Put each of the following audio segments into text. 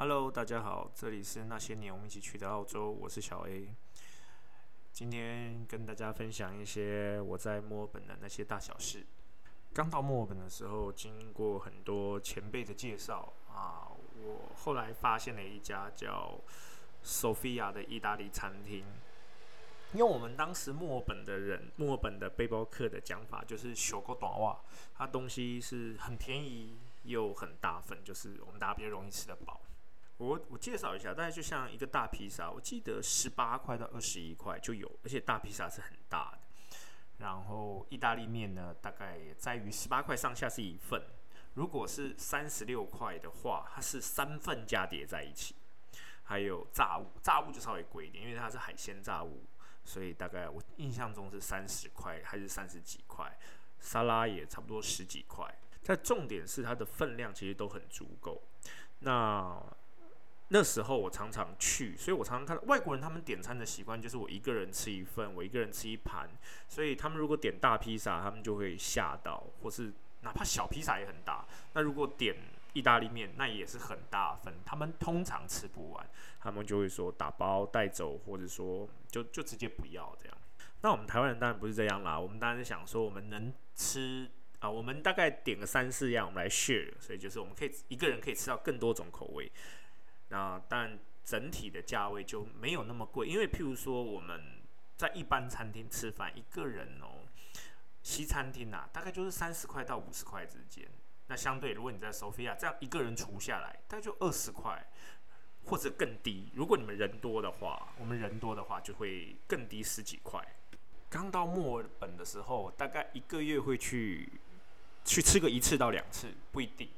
Hello，大家好，这里是那些年我们一起去的澳洲，我是小 A。今天跟大家分享一些我在墨尔本的那些大小事。刚到墨尔本的时候，经过很多前辈的介绍啊，我后来发现了一家叫 Sophia 的意大利餐厅。因为我们当时墨尔本的人，墨尔本的背包客的讲法，就是“小个短袜”，它东西是很便宜又很大份，就是我们大家比较容易吃得饱。我我介绍一下，大概就像一个大披萨，我记得十八块到二十一块就有，而且大披萨是很大的。然后意大利面呢，大概也在于十八块上下是一份，如果是三十六块的话，它是三份加叠在一起。还有炸物，炸物就稍微贵一点，因为它是海鲜炸物，所以大概我印象中是三十块还是三十几块。沙拉也差不多十几块，但重点是它的分量其实都很足够。那那时候我常常去，所以我常常看到外国人他们点餐的习惯就是我一个人吃一份，我一个人吃一盘。所以他们如果点大披萨，他们就会吓到，或是哪怕小披萨也很大。那如果点意大利面，那也是很大份，他们通常吃不完，他们就会说打包带走，或者说就就直接不要这样。那我们台湾人当然不是这样啦，我们当然是想说我们能吃啊，我们大概点个三四样，我们来 share，所以就是我们可以一个人可以吃到更多种口味。那但整体的价位就没有那么贵，因为譬如说我们在一般餐厅吃饭，一个人哦，西餐厅啊，大概就是三十块到五十块之间。那相对如果你在 Sofia 这样一个人除下来，大概就二十块或者更低。如果你们人多的话，我们人多的话就会更低十几块。刚到墨尔本的时候，大概一个月会去去吃个一次到两次，不一定。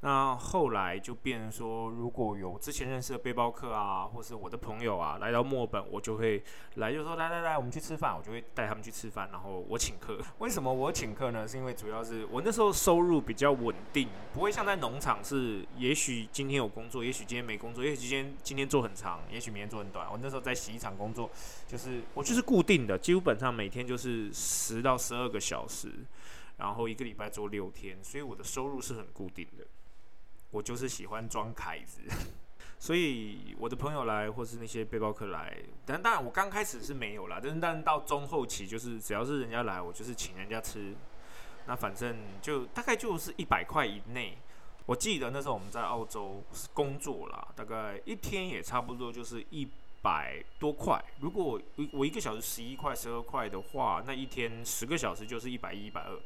那后来就变成说，如果有之前认识的背包客啊，或是我的朋友啊，来到墨尔本，我就会来，就说来来来，我们去吃饭，我就会带他们去吃饭，然后我请客。为什么我请客呢？是因为主要是我那时候收入比较稳定，不会像在农场是，也许今天有工作，也许今天没工作，也许今天今天做很长，也许明天做很短。我那时候在洗衣厂工作，就是我就是固定的，基本上每天就是十到十二个小时，然后一个礼拜做六天，所以我的收入是很固定的。我就是喜欢装凯子，所以我的朋友来，或是那些背包客来，但当然我刚开始是没有啦，但是但到中后期，就是只要是人家来，我就是请人家吃，那反正就大概就是一百块以内。我记得那时候我们在澳洲工作啦，大概一天也差不多就是一百多块。如果我我一个小时十一块、十二块的话，那一天十个小时就是一百一、一百二。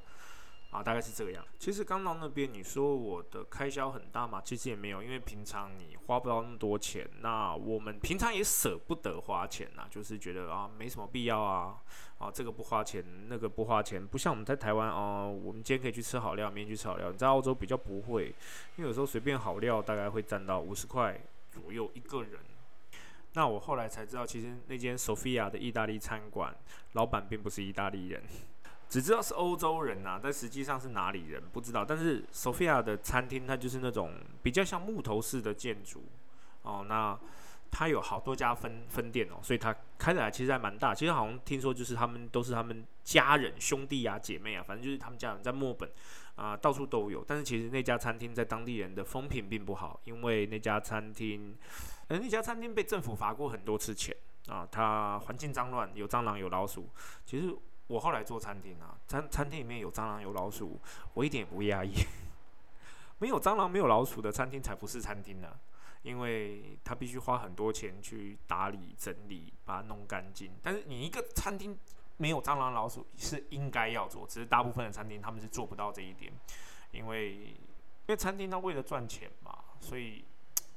啊，大概是这个样。其实刚到那边，你说我的开销很大嘛？其实也没有，因为平常你花不到那么多钱。那我们平常也舍不得花钱呐，就是觉得啊，没什么必要啊。啊，这个不花钱，那个不花钱，不像我们在台湾哦，我们今天可以去吃好料，明天去吃好料。你在澳洲比较不会，因为有时候随便好料大概会占到五十块左右一个人。那我后来才知道，其实那间 Sophia 的意大利餐馆老板并不是意大利人。只知道是欧洲人呐，但实际上是哪里人不知道。但是 Sophia 的餐厅它就是那种比较像木头式的建筑哦，那它有好多家分分店哦，所以它开起来其实还蛮大。其实好像听说就是他们都是他们家人兄弟啊姐妹啊，反正就是他们家人在墨本啊到处都有。但是其实那家餐厅在当地人的风评并不好，因为那家餐厅，呃那家餐厅被政府罚过很多次钱啊，它环境脏乱，有蟑螂有老鼠，其实。我后来做餐厅啊，餐餐厅里面有蟑螂有老鼠，我一点也不压抑。没有蟑螂没有老鼠的餐厅才不是餐厅呢，因为他必须花很多钱去打理整理，把它弄干净。但是你一个餐厅没有蟑螂老鼠是应该要做，只是大部分的餐厅他们是做不到这一点，因为因为餐厅它为了赚钱嘛，所以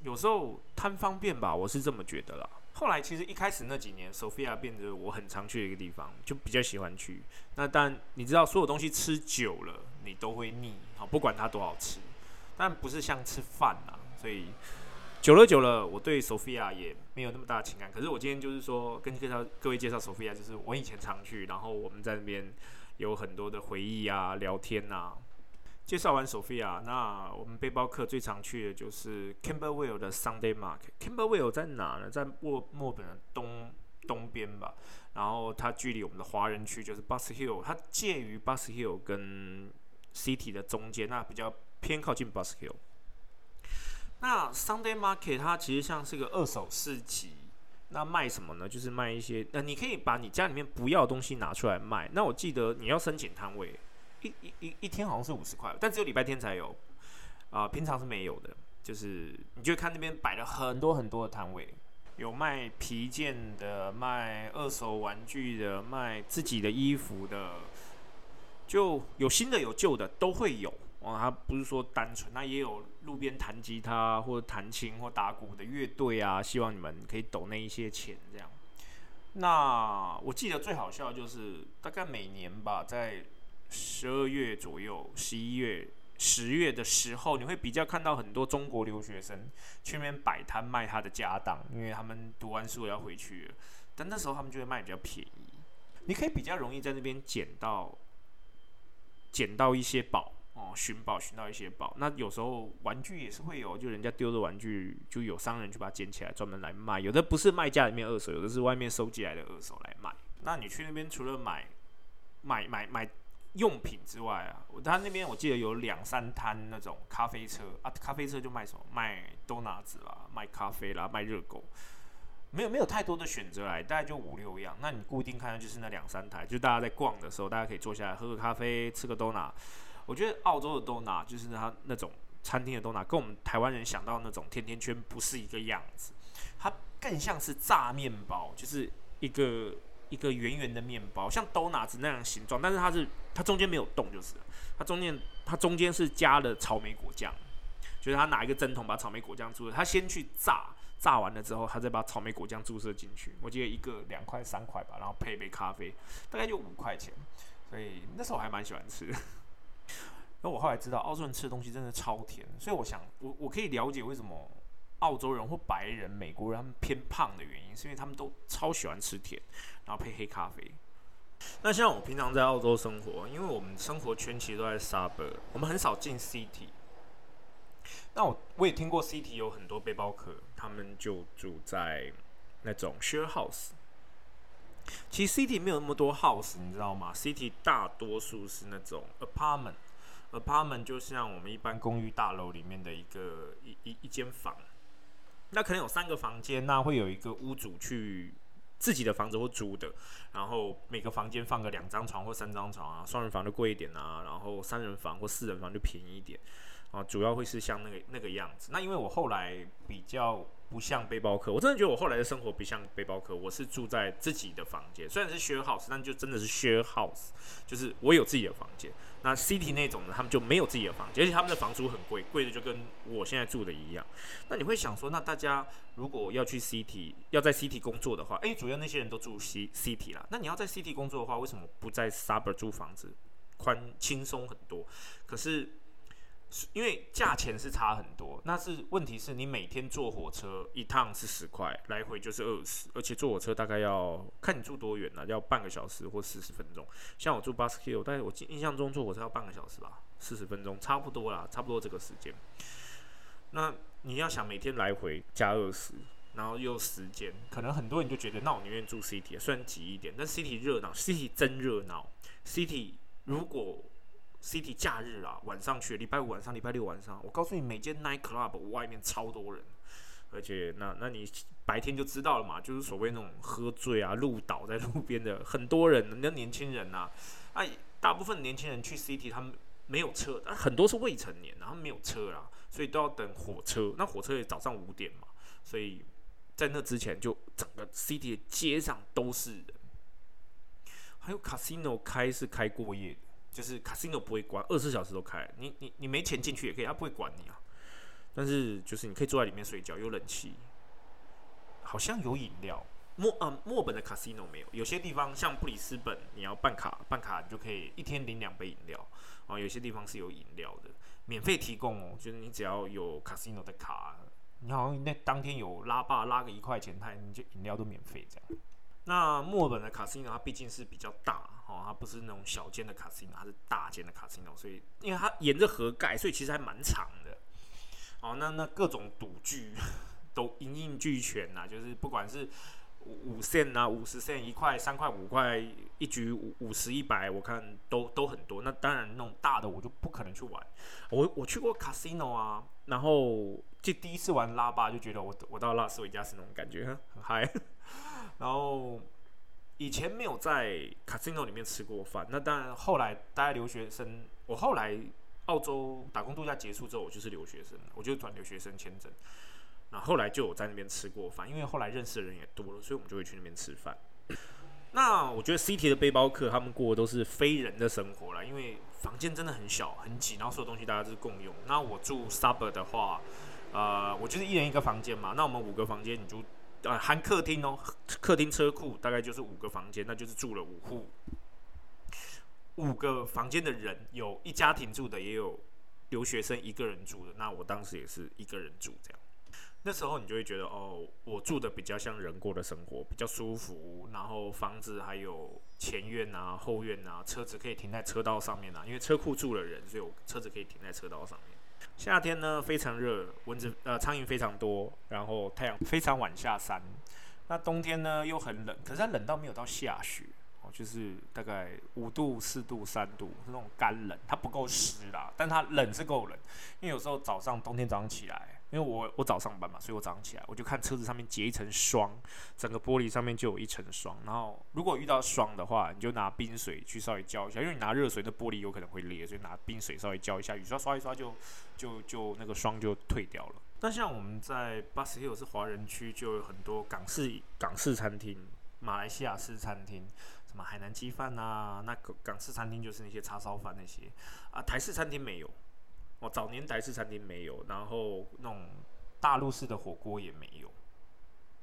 有时候贪方便吧，我是这么觉得啦。后来其实一开始那几年，Sophia 变得我很常去的一个地方，就比较喜欢去。那但你知道，所有东西吃久了，你都会腻，好，不管它多好吃，但不是像吃饭啊。所以久了久了，我对 Sophia 也没有那么大的情感。可是我今天就是说，跟介绍各位介绍 Sophia，就是我以前常去，然后我们在那边有很多的回忆啊，聊天啊。介绍完 Sophia，那我们背包客最常去的就是 Camberwell 的 Sunday Market。Camberwell 在哪呢？在墨墨本的东东边吧。然后它距离我们的华人区就是 Bus Hill，它介于 Bus Hill 跟 City 的中间，那比较偏靠近 Bus Hill。那 Sunday Market 它其实像是个二手市集，那卖什么呢？就是卖一些，呃，你可以把你家里面不要的东西拿出来卖。那我记得你要申请摊位，一一一一天好像是五十块，但只有礼拜天才有，啊，平常是没有的。就是你就看那边摆了很多很多的摊位，有卖皮件的，卖二手玩具的，卖自己的衣服的，就有新的有旧的都会有。哦，它不是说单纯，那也有路边弹吉他或者弹琴或打鼓的乐队啊，希望你们可以抖那一些钱这样。那我记得最好笑就是大概每年吧，在十二月左右、十一月、十月的时候，你会比较看到很多中国留学生去那边摆摊卖他的家当，因为他们读完书要回去了，但那时候他们就会卖比较便宜，你可以比较容易在那边捡到捡到一些宝。哦，寻宝寻到一些宝，那有时候玩具也是会有，就人家丢的玩具，就有商人去把它捡起来，专门来卖。有的不是卖家里面二手，有的是外面收集来的二手来卖。那你去那边除了买买买买用品之外啊，我他那边我记得有两三摊那种咖啡车啊，咖啡车就卖什么卖多拿子啦，卖咖啡啦，卖热狗，没有没有太多的选择来，大概就五六样。那你固定看的就是那两三台，就大家在逛的时候，大家可以坐下来喝个咖啡，吃个多拿。我觉得澳洲的多拿就是它那种餐厅的多拿，跟我们台湾人想到那种甜甜圈不是一个样子，它更像是炸面包，就是一个一个圆圆的面包，像多拿子那样形状，但是它是它中间没有洞，就是它中间它中间是加了草莓果酱，就是他拿一个针筒把草莓果酱注射，他先去炸，炸完了之后，他再把草莓果酱注射进去，我记得一个两块三块吧，然后配一杯咖啡，大概就五块钱，所以那时候我还蛮喜欢吃。那我后来知道，澳洲人吃的东西真的超甜，所以我想，我我可以了解为什么澳洲人或白人、美国人他们偏胖的原因，是因为他们都超喜欢吃甜，然后配黑咖啡。那像我平常在澳洲生活，因为我们生活圈其实都在 suburb，我们很少进 city。那我我也听过 city 有很多背包客，他们就住在那种 share house。其实 city 没有那么多 house，你知道吗？city 大多数是那种 apartment。Apartment 就像我们一般公寓大楼里面的一个一一一间房，那可能有三个房间，那会有一个屋主去自己的房子或租的，然后每个房间放个两张床或三张床啊，双人房就贵一点啊，然后三人房或四人房就便宜一点啊，主要会是像那个那个样子。那因为我后来比较不像背包客，我真的觉得我后来的生活不像背包客，我是住在自己的房间，虽然是 share house，但就真的是 share house，就是我有自己的房间。那 city 那种的，他们就没有自己的房间，而且他们的房租很贵，贵的就跟我现在住的一样。那你会想说，那大家如果要去 city，要在 city 工作的话，诶，主要那些人都住 c city 啦。那你要在 city 工作的话，为什么不在 suburb 租房子，宽轻松很多？可是。因为价钱是差很多，那是问题是你每天坐火车一趟是十块，来回就是二十，而且坐火车大概要看你住多远了，要半个小时或四十分钟。像我住 b u s k i l l 但我印象中坐火车要半个小时吧，四十分钟差不多啦，差不多这个时间。那你要想每天来回加二十，然后又时间，可能很多人就觉得那我宁愿住 City，虽然挤一点，但 City 热闹，City 真热闹，City 如果。City 假日啊，晚上去，礼拜五晚上、礼拜六晚上，我告诉你，每间 night club 外面超多人，而且那那你白天就知道了嘛，就是所谓那种喝醉啊、路倒在路边的很多人，那年轻人呐，啊，大部分年轻人去 City 他们没有车，但很多是未成年，然后没有车啦，所以都要等火车。那火车也早上五点嘛，所以在那之前就整个 City 的街上都是人，还有 casino 开是开过夜。就是 casino 不会关，二十四小时都开。你你你没钱进去也可以，他不会管你啊。但是就是你可以坐在里面睡觉，有冷气，好像有饮料。墨啊墨本的 casino 没有，有些地方像布里斯本，你要办卡，办卡你就可以一天领两杯饮料。啊，有些地方是有饮料的，免费提供哦。就是你只要有 casino 的卡，你好像那当天有拉霸拉个一块钱，他你就饮料都免费这样。那墨尔本的 casino 它毕竟是比较大。哦，它不是那种小间的卡 n o 它是大间的卡 n o 所以因为它沿着河盖，所以其实还蛮长的。哦，那那各种赌具都一应俱全呐，就是不管是五五线啊，五十线一块、三块、五块，一局五五十、一百，我看都都很多。那当然那种大的我就不可能去玩。我我去过 casino 啊，然后就第一次玩拉巴就觉得我我到拉斯维加斯那种感觉 很嗨。然后以前没有在 casino 里面吃过饭，那当然后来大家留学生，我后来澳洲打工度假结束之后，我就是留学生，我就转留学生签证。那后来就有在那边吃过饭，因为后来认识的人也多了，所以我们就会去那边吃饭。那我觉得 CT 的背包客他们过的都是非人的生活了，因为房间真的很小很挤，然后所有东西大家都是共用。那我住 Sub 的话，呃，我就是一人一个房间嘛。那我们五个房间，你就呃含客厅哦，客厅车库大概就是五个房间，那就是住了五户，五个房间的人有一家庭住的，也有留学生一个人住的。那我当时也是一个人住这样。那时候你就会觉得哦，我住的比较像人过的生活，比较舒服。然后房子还有前院啊、后院啊，车子可以停在车道上面啊，因为车库住了人，所以我车子可以停在车道上面。夏天呢非常热，蚊子呃苍蝇非常多，然后太阳非常晚下山。那冬天呢又很冷，可是它冷到没有到下雪哦，就是大概五度、四度、三度是那种干冷，它不够湿啦，但它冷是够冷。因为有时候早上冬天早上起来。因为我我早上班嘛，所以我早上起来我就看车子上面结一层霜，整个玻璃上面就有一层霜。然后如果遇到霜的话，你就拿冰水去稍微浇一下，因为你拿热水，那玻璃有可能会裂，所以拿冰水稍微浇一下，雨刷刷一刷就就就那个霜就退掉了。那像我们在巴斯 hill 是华人区，就有很多港式港式餐厅、马来西亚式餐厅，什么海南鸡饭啊，那个港式餐厅就是那些叉烧饭那些啊，台式餐厅没有。哦，早年台式餐厅没有，然后那种大陆式的火锅也没有，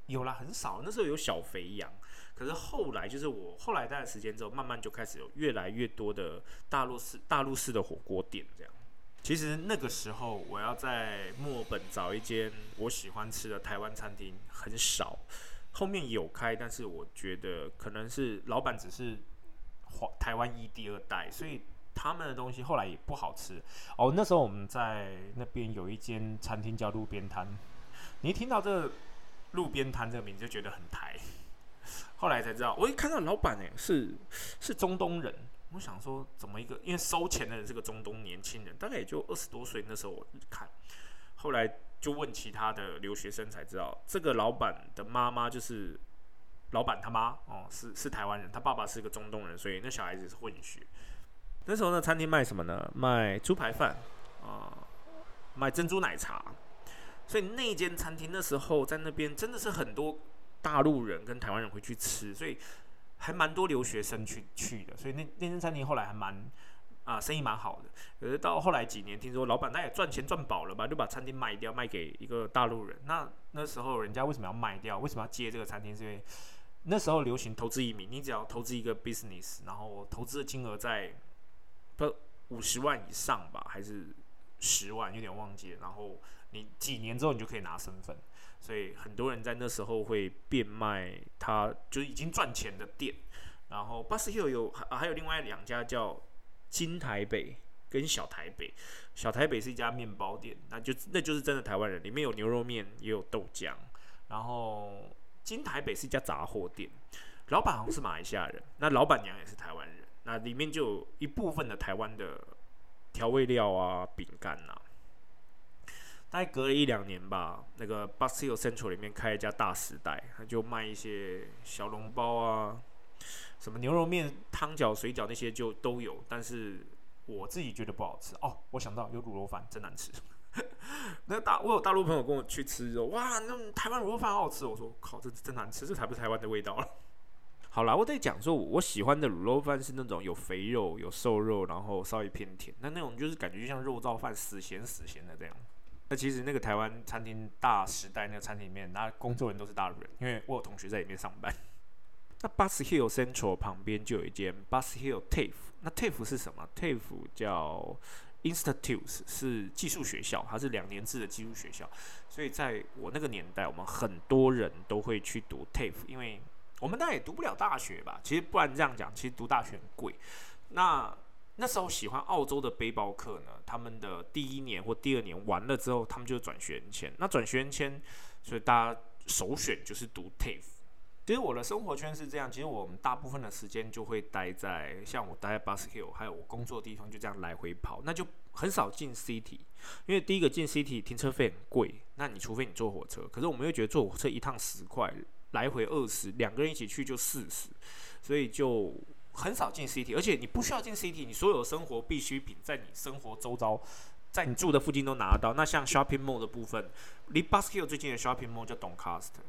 有啦很少。那时候有小肥羊，可是后来就是我后来待的时间之后，慢慢就开始有越来越多的大陆式大陆式的火锅店这样。其实那个时候我要在墨尔本找一间我喜欢吃的台湾餐厅很少，后面有开，但是我觉得可能是老板只是台湾一第二代，所以。他们的东西后来也不好吃哦。那时候我们在那边有一间餐厅叫路边摊，你一听到这路边摊这个名字就觉得很台。后来才知道，我一看到老板哎是是中东人，我想说怎么一个因为收钱的人是个中东年轻人，大概也就二十多岁。那时候我看，后来就问其他的留学生才知道，这个老板的妈妈就是老板他妈哦，是是台湾人，他爸爸是个中东人，所以那小孩子是混血。那时候呢，餐厅卖什么呢？卖猪排饭啊，卖珍珠奶茶。所以那间餐厅那时候在那边真的是很多大陆人跟台湾人会去吃，所以还蛮多留学生去去的。所以那那间餐厅后来还蛮啊，生意蛮好的。可是到后来几年，听说老板他也赚钱赚饱了吧，就把餐厅卖掉，卖给一个大陆人。那那时候人家为什么要卖掉？为什么要接这个餐厅？是因为那时候流行投资移民，你只要投资一个 business，然后投资的金额在。不五十万以上吧，还是十万？有点忘记了。然后你几年之后你就可以拿身份，所以很多人在那时候会变卖，他就已经赚钱的店。然后巴斯 hill 有还还有另外两家叫金台北跟小台北。小台北是一家面包店，那就那就是真的台湾人，里面有牛肉面也有豆浆。然后金台北是一家杂货店，老板好像是马来西亚人，那老板娘也是台湾人。那里面就有一部分的台湾的调味料啊、饼干呐。大概隔了一两年吧，那个 b u s t l Central 里面开一家大时代，他就卖一些小笼包啊，什么牛肉面、汤饺、水饺那些就都有。但是我自己觉得不好吃哦。我想到有卤肉饭真难吃。那大我有大陆朋友跟我去吃肉，哇，那台湾卤肉饭好好吃。我说靠，这真难吃，这才不是台湾的味道了。好啦，我得讲说，我喜欢的卤肉饭是那种有肥肉、有瘦肉，然后稍微偏甜。那那种就是感觉就像肉燥饭，死咸死咸的这样。那其实那个台湾餐厅大时代那个餐厅里面，那工作人都是大陆人，因为我有同学在里面上班。那 Bus Hill Central 旁边就有一间 Bus Hill TAFE。那 TAFE 是什么？TAFE 叫 Institutes，是技术学校，它是两年制的技术学校。所以在我那个年代，我们很多人都会去读 TAFE，因为我们当然也读不了大学吧，其实不然这样讲，其实读大学很贵。那那时候喜欢澳洲的背包客呢，他们的第一年或第二年完了之后，他们就转学签。那转学签，所以大家首选就是读 TAFE。其实我的生活圈是这样，其实我们大部分的时间就会待在像我待在 b u s k i l l 还有我工作的地方，就这样来回跑，那就很少进 City，因为第一个进 City 停车费很贵，那你除非你坐火车，可是我们又觉得坐火车一趟十块，来回二十，两个人一起去就四十，所以就很少进 City，而且你不需要进 City，你所有生活必需品在你生活周遭，在你住的附近都拿得到。那像 Shopping Mall 的部分，离 b u s k i l l 最近的 Shopping Mall 叫 Doncaster。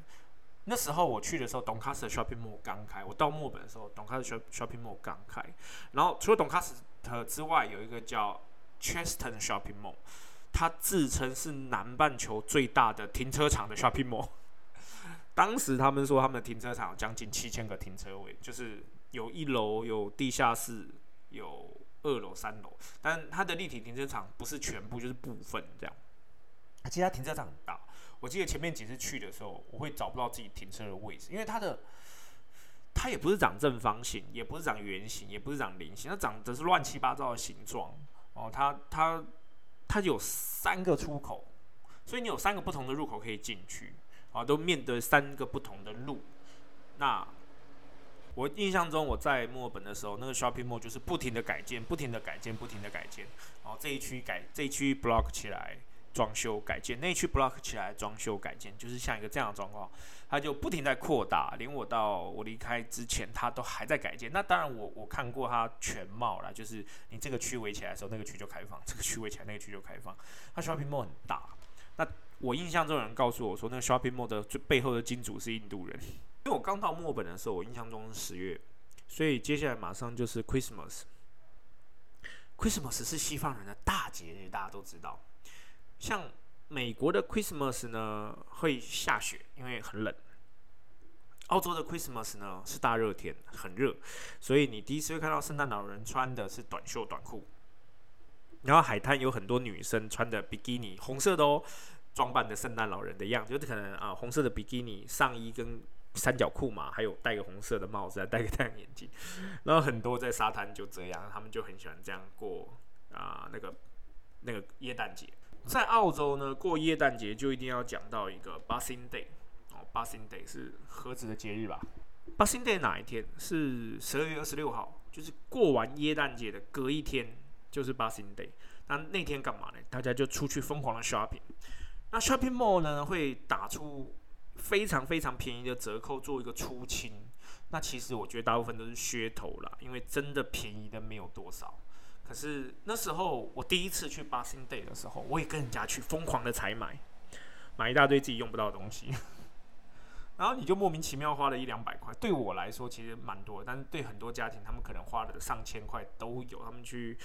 那时候我去的时候，Doncaster Shopping Mall 刚开。我到墨本的时候，Doncaster Shopping Mall 刚开。然后除了 Doncaster 之外，有一个叫 Cheston Shopping Mall，它自称是南半球最大的停车场的 Shopping Mall。当时他们说他们的停车场有将近七千个停车位，就是有一楼、有地下室、有二楼、三楼。但它的立体停车场不是全部，就是部分这样。其实它停车场很大。我记得前面几次去的时候，我会找不到自己停车的位置，因为它的它也不是长正方形，也不是长圆形，也不是长菱形，它长的是乱七八糟的形状。哦，它它它有三个出口，所以你有三个不同的入口可以进去，啊，都面对三个不同的路。那我印象中我在墨尔本的时候，那个 shopping mall 就是不停的改建，不停的改建，不停的改建。哦，这一区改，这一区 block 起来。装修改建，那一区 block 起来装修改建，就是像一个这样的状况，它就不停在扩大，连我到我离开之前，它都还在改建。那当然，我我看过它全貌了，就是你这个区围起来的时候，那个区就开放；这个区围起来，那个区就开放。它 shopping mall 很大。那我印象中有人告诉我说，那个 shopping mall 的最背后的金主是印度人。因为我刚到墨本的时候，我印象中是十月，所以接下来马上就是 Christmas。Christmas 是西方人的大节日，大家都知道。像美国的 Christmas 呢，会下雪，因为很冷。澳洲的 Christmas 呢是大热天，很热，所以你第一次会看到圣诞老人穿的是短袖短裤，然后海滩有很多女生穿的比基尼，红色的哦，装扮的圣诞老人的样子，就是可能啊红色的比基尼上衣跟三角裤嘛，还有戴个红色的帽子，戴个太阳眼镜，然后很多在沙滩就这样，他们就很喜欢这样过啊那个那个耶诞节。在澳洲呢，过耶诞节就一定要讲到一个 Boxing Day 哦，Boxing Day 是何止的节日吧？Boxing Day 哪一天？是十二月二十六号，就是过完耶诞节的隔一天，就是 Boxing Day。那那天干嘛呢？大家就出去疯狂的 shopping。那 shopping mall 呢，会打出非常非常便宜的折扣，做一个出清。那其实我觉得大部分都是噱头啦，因为真的便宜的没有多少。可是那时候我第一次去 Boxing Day 的时候，我也跟人家去疯狂的采买，买一大堆自己用不到的东西，然后你就莫名其妙花了一两百块。对我来说其实蛮多，但是对很多家庭，他们可能花了上千块都有。他们去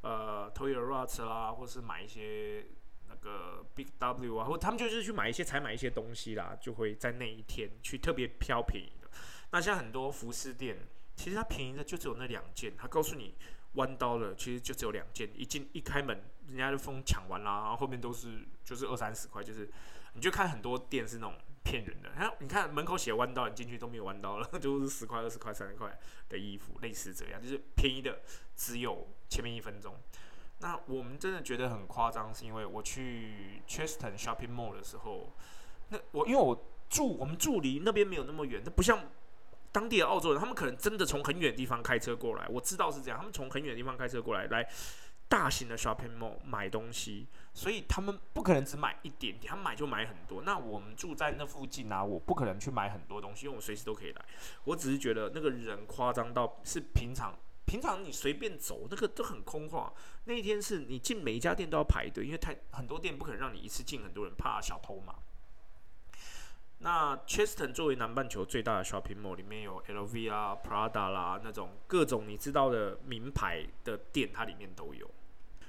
呃 Toys R Us 啦，或是买一些那个 Big W 啊，或他们就是去买一些采买一些东西啦，就会在那一天去特别挑便宜的。那像很多服饰店，其实它便宜的就只有那两件，他告诉你。弯刀了，其实就只有两件，一进一开门，人家就疯抢完啦，然后后面都是就是二三十块，就是你就看很多店是那种骗人的，你看门口写弯刀，你进去都没有弯刀了，就是十块、二十块、三十块的衣服，类似这样，就是便宜的只有前面一分钟。那我们真的觉得很夸张，是因为我去 Cheston Shopping Mall 的时候，那我因为我住我们住离那边没有那么远，它不像。当地的澳洲人，他们可能真的从很远地方开车过来，我知道是这样。他们从很远地方开车过来，来大型的 shopping mall 买东西，所以他们不可能只买一点点，他们买就买很多。那我们住在那附近啊，我不可能去买很多东西，因为我随时都可以来。我只是觉得那个人夸张到是平常，平常你随便走，那个都很空旷。那一天是你进每一家店都要排队，因为太很多店不可能让你一次进很多人，怕小偷嘛。那 Cheston 作为南半球最大的 shopping mall，里面有 LV 啊、Prada 啦那种各种你知道的名牌的店，它里面都有。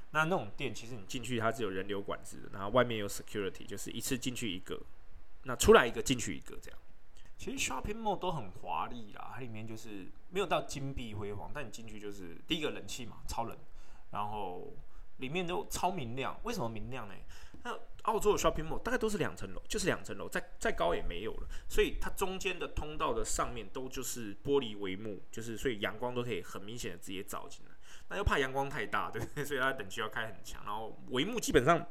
那那种店其实你进去它是有人流管制的，然后外面有 security，就是一次进去一个，那出来一个进去一个这样。其实 shopping mall 都很华丽啦，它里面就是没有到金碧辉煌，但你进去就是第一个冷气嘛，超冷，然后里面都超明亮。为什么明亮呢？那澳洲的 shopping mall 大概都是两层楼，就是两层楼，再再高也没有了。所以它中间的通道的上面都就是玻璃帷幕，就是所以阳光都可以很明显的直接照进来。那又怕阳光太大，对不对？所以它等级要开很强。然后帷幕基本上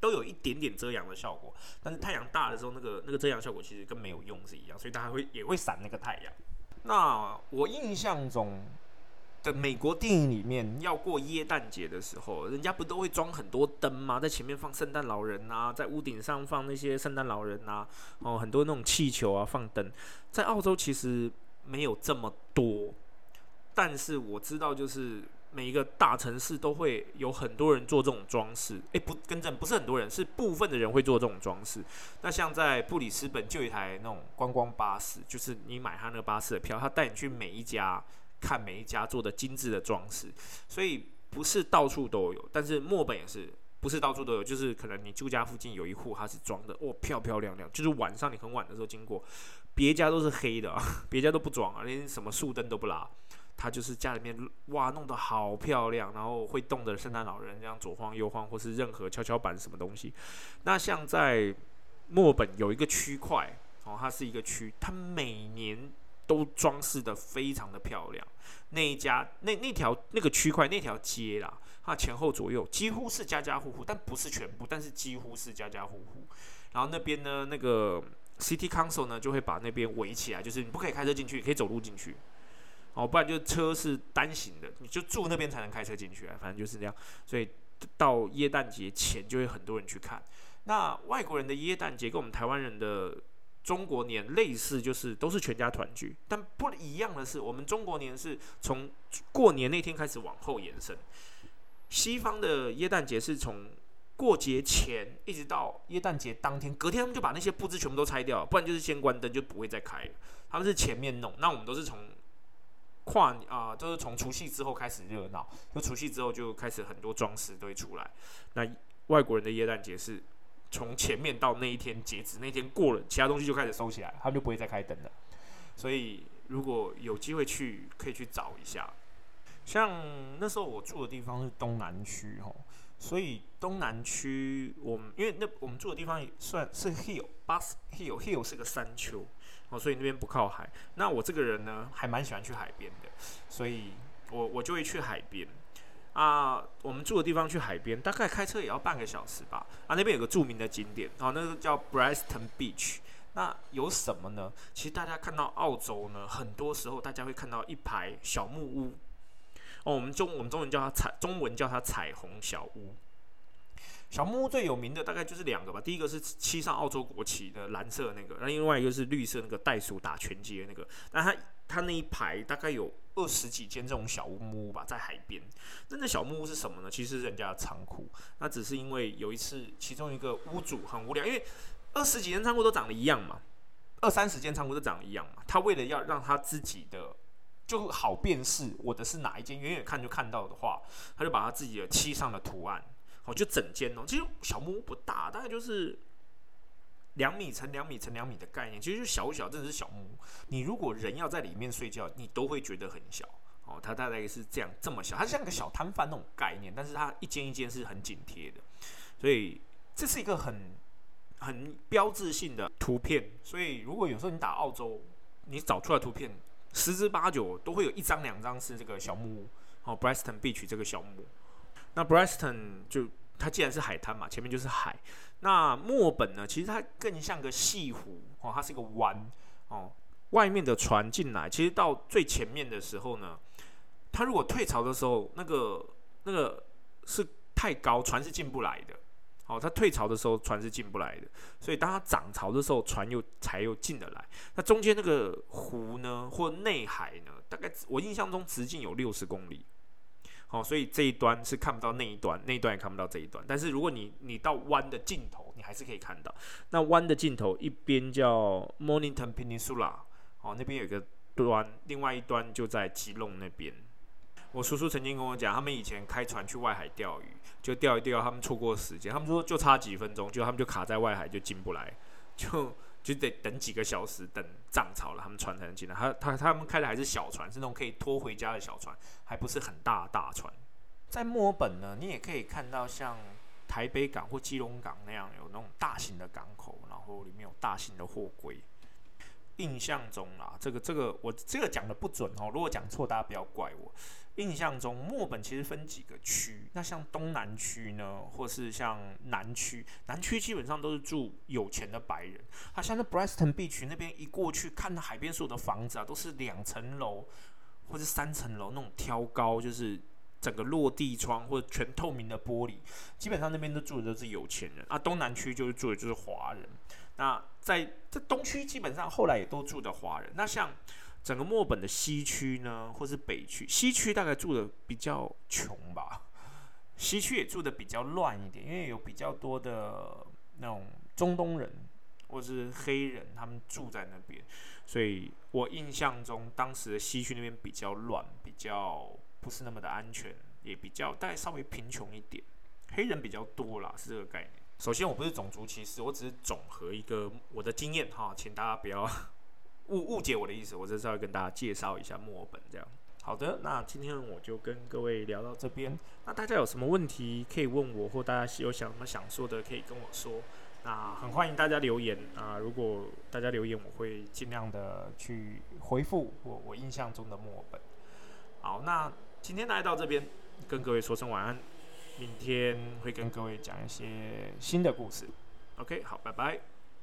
都有一点点遮阳的效果。但是太阳大的时候，那个那个遮阳效果其实跟没有用是一样，所以大家会也会闪那个太阳。那我印象中的美国电影里面，要过耶诞节的时候，人家不都会装很多灯吗？在前面放圣诞老人啊，在屋顶上放那些圣诞老人啊，哦，很多那种气球啊，放灯。在澳洲其实没有这么多，但是我知道就是。每一个大城市都会有很多人做这种装饰，诶，不，更正，不是很多人，是部分的人会做这种装饰。那像在布里斯本就一台那种观光巴士，就是你买他那个巴士的票，他带你去每一家看每一家做的精致的装饰。所以不是到处都有，但是墨本也是不是到处都有，就是可能你住家附近有一户它是装的，哦，漂漂亮亮，就是晚上你很晚的时候经过，别家都是黑的，别家都不装啊，连什么树灯都不拉。他就是家里面哇弄得好漂亮，然后会动的圣诞老人这样左晃右晃，或是任何跷跷板什么东西。那像在墨本有一个区块哦，它是一个区，它每年都装饰的非常的漂亮。那一家那那条那个区块那条街啦，它前后左右几乎是家家户户，但不是全部，但是几乎是家家户户。然后那边呢，那个 City Council 呢就会把那边围起来，就是你不可以开车进去，可以走路进去。哦，不然就车是单行的，你就住那边才能开车进去啊，反正就是这样。所以到耶诞节前就会很多人去看。那外国人的耶诞节跟我们台湾人的中国年类似，就是都是全家团聚。但不一样的是，我们中国年是从过年那天开始往后延伸，西方的耶诞节是从过节前一直到耶诞节当天，隔天他们就把那些布置全部都拆掉，不然就是先关灯就不会再开。他们是前面弄，那我们都是从。跨啊，就是从除夕之后开始热闹，那除夕之后就开始很多装饰都会出来。那外国人的耶诞节是从前面到那一天截止，那天过了，其他东西就开始收起来，他们就不会再开灯了。所以如果有机会去，可以去找一下。像那时候我住的地方是东南区哦，所以东南区我们因为那我们住的地方算是 hill，bus hill，hill 是个山丘。哦，所以那边不靠海。那我这个人呢，还蛮喜欢去海边的，所以我我就会去海边。啊，我们住的地方去海边，大概开车也要半个小时吧。啊，那边有个著名的景点，哦，那个叫 Briston Beach。那有什么呢？其实大家看到澳洲呢，很多时候大家会看到一排小木屋。哦，我们中我们中文叫它彩，中文叫它彩虹小屋。小木屋最有名的大概就是两个吧，第一个是漆上澳洲国旗的蓝色那个，那另外一个是绿色那个袋鼠打拳击的那个。那它它那一排大概有二十几间这种小木屋吧，在海边。那那小木屋是什么呢？其实是人家的仓库。那只是因为有一次，其中一个屋主很无聊，因为二十几间仓库都长得一样嘛，二三十间仓库都长得一样嘛。他为了要让他自己的就好辨识我的是哪一间，远远看就看到的话，他就把他自己的漆上的图案。哦，就整间哦，其实小木屋不大，大概就是两米乘两米乘两米的概念，其实就小小，真的是小木屋。你如果人要在里面睡觉，你都会觉得很小哦。它大概是这样这么小，它像个小摊贩那种概念，但是它一间一间是很紧贴的，所以这是一个很很标志性的图片。所以如果有时候你打澳洲，你找出来图片，十之八九都会有一张两张是这个小木屋哦，Briston Beach 这个小木屋。那 Briston 就它既然是海滩嘛，前面就是海。那墨本呢，其实它更像个西湖哦，它是一个湾哦。外面的船进来，其实到最前面的时候呢，它如果退潮的时候，那个那个是太高，船是进不来的。哦，它退潮的时候，船是进不来的。所以当它涨潮的时候，船又才又进得来。那中间那个湖呢，或内海呢，大概我印象中直径有六十公里。好，所以这一端是看不到那一端，那一端也看不到这一端。但是如果你你到湾的尽头，你还是可以看到。那湾的尽头一边叫 Mornington Peninsula，哦，那边有一个端，另外一端就在基隆那边。我叔叔曾经跟我讲，他们以前开船去外海钓鱼，就钓一钓，他们错过时间，他们说就差几分钟，就他们就卡在外海，就进不来，就。就得等几个小时，等涨潮了，他们船才能进来。他他他们开的还是小船，是那种可以拖回家的小船，还不是很大大船。在墨尔本呢，你也可以看到像台北港或基隆港那样有那种大型的港口，然后里面有大型的货柜。印象中啦，这个这个我这个讲的不准哦，如果讲错大家不要怪我。印象中墨本其实分几个区，那像东南区呢，或是像南区，南区基本上都是住有钱的白人。它像那 Breston Beach 那边一过去，看到海边所有的房子啊，都是两层楼或者三层楼那种挑高，就是整个落地窗或者全透明的玻璃，基本上那边都住的都是有钱人啊。东南区就是住的就是华人。那在这东区基本上后来也都住的华人。那像整个墨本的西区呢，或是北区，西区大概住的比较穷吧，西区也住的比较乱一点，因为有比较多的那种中东人或是黑人，他们住在那边，所以我印象中当时的西区那边比较乱，比较不是那么的安全，也比较大概稍微贫穷一点，黑人比较多啦，是这个概念。首先我不是种族歧视，我只是总和一个我的经验哈，请大家不要。误误解我的意思，我这是要跟大家介绍一下墨尔本这样。好的，那今天我就跟各位聊到这边。那大家有什么问题可以问我，或大家有想什么想说的，可以跟我说。那很欢迎大家留言啊！如果大家留言，我会尽量的去回复我我印象中的墨尔本。好，那今天来到这边，跟各位说声晚安。明天会跟各位讲一些新的故事。OK，好，拜拜。